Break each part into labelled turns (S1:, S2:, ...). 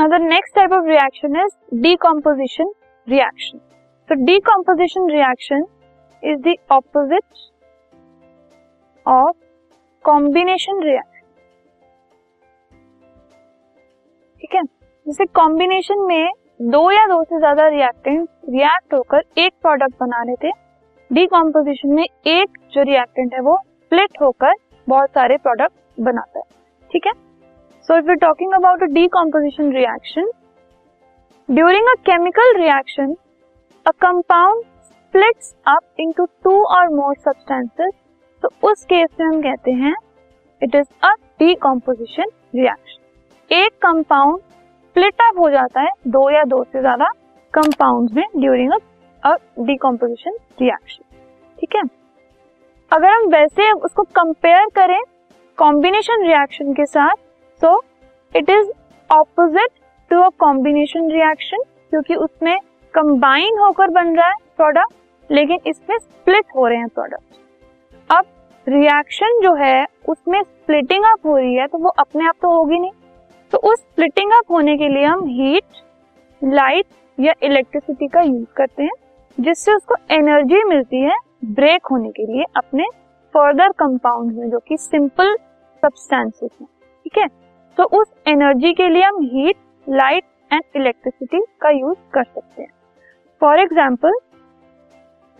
S1: Next type of reaction is decomposition reaction so decomposition reaction is the opposite of combination reaction ठीक है? जैसे combination में दो या दो से ज़्यादा रिएक्टेंट रिएक्ट होकर एक प्रोडक्ट बना रहे डी डीकम्पोजिशन में एक जो रिएक्टेंट है वो स्प्लिट होकर बहुत सारे प्रोडक्ट बनाता है। ठीक है? So if you talking about a decomposition reaction during a chemical reaction a compound splits up into two or more substances तो उस केस में हम कहते हैं it is a decomposition reaction एक कंपाउंड स्प्लिट अप हो जाता है, दो या दो से ज़्यादा कंपाउंड में ड्यूरिंग अ डीकॉम्पोजिशन रिएक्शन ठीक है? अगर हम वैसे उसको कंपेयर करें कॉम्बिनेशन रिएक्शन के साथ so it is opposite to a combination reaction क्योंकि उसमें कंबाइन होकर बन रहा है प्रोडक्ट लेकिन इसमें स्प्लिट हो रहे हैं प्रोडक्ट अब रिएक्शन जो है, उसमें स्प्लिटिंग अप हो रही है तो वो अपने आप तो होगी नहीं. तो उस स्प्लिटिंग अप होने के लिए हम हीट लाइट या इलेक्ट्रिसिटी का यूज़ करते हैं, जिससे उसको एनर्जी मिलती है ब्रेक होने के लिए अपने फर्दर कंपाउंड में, जो कि सिंपल सब्सटेंसेस हैं. ठीक है? तो उस एनर्जी के लिए हम हीट लाइट एंड इलेक्ट्रिसिटी का यूज़ कर सकते हैं। फॉर एग्ज़ाम्पल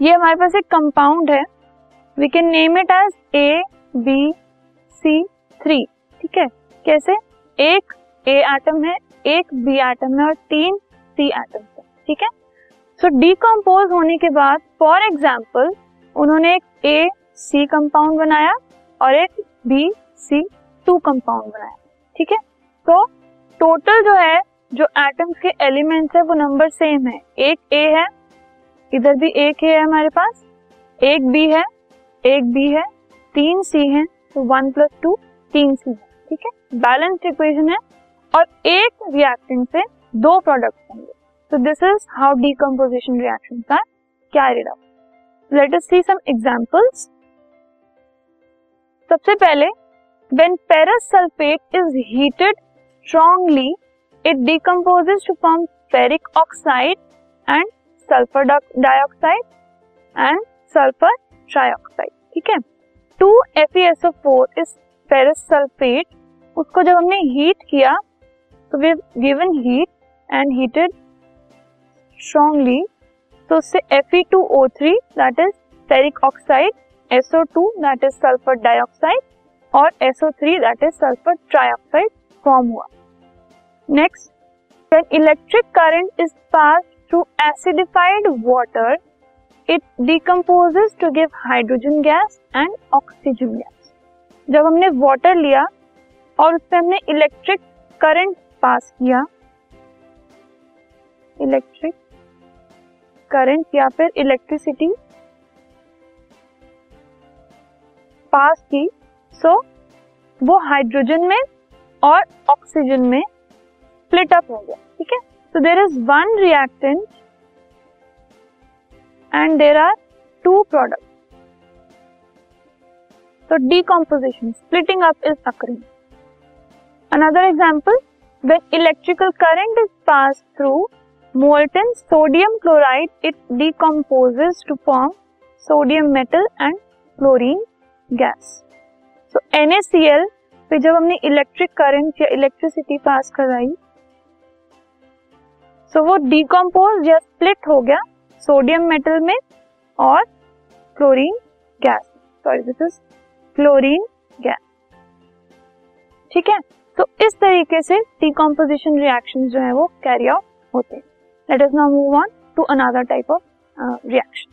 S1: ये हमारे पास एक कंपाउंड है। We can name it as A B C three ठीक है? कैसे? एक ए एटम है, एक बी एटम है और तीन सी एटम है, ठीक है? सो डिकम्पोज होने के बाद फॉर एग्ज़ाम्पल उन्होंने एक ए सी कंपाउंड बनाया और एक बी सी टू कंपाउंड बनाया। ठीक है? तो टोटल जो है, जो एटम्स के एलिमेंट्स है, वो नंबर सेम है। एक ए है, इधर भी एक ए है हमारे पास, एक बी है, एक बी है, तीन सी है तो वन प्लस टू तीन सी है, ठीक है? बैलेंस्ड इक्वेशन है, और एक रिएक्टेंट से दो प्रोडक्ट होंगे। तो this is how decomposition reaction का carried out let us see some examples सबसे पहले when ferrous sulphate is heated strongly it decomposes to form ferric oxide and sulphur dioxide and sulphur trioxide ठीक है? To FeSO4 is ferrous sulphate उसको जब हमने heat किया तो we given heat and heated strongly तो उससे Fe2O3 that is ferric oxide SO two that is sulphur dioxide और SO3 that is sulphur trioxide form हुआ। Next when electric current is pass through acidified water it decomposes to give hydrogen gas and oxygen gas जब हमने water लिया और उससे हमने electric current pass किया electric current या फिर इलेक्ट्रिसिटी पास की सो वो हाइड्रोजन में और ऑक्सीजन में स्प्लिट अप हो गया ठीक है? So there is one reactant and there are two product तो decomposition splitting up is occurring another example when electrical current is pass through molten sodium chloride it decomposes to form sodium metal and chlorine gas So NaCl पे जब हमने electric current या electricity pass कराई so so वो decompose या split हो गया sodium metal में और chlorine gas sorry this is chlorine gas ठीक है? तो इस तरीके से डिकम्पोजिशन रिएक्शन जो है वो कैरी आउट होते हैं. Let us now move on to another type of reaction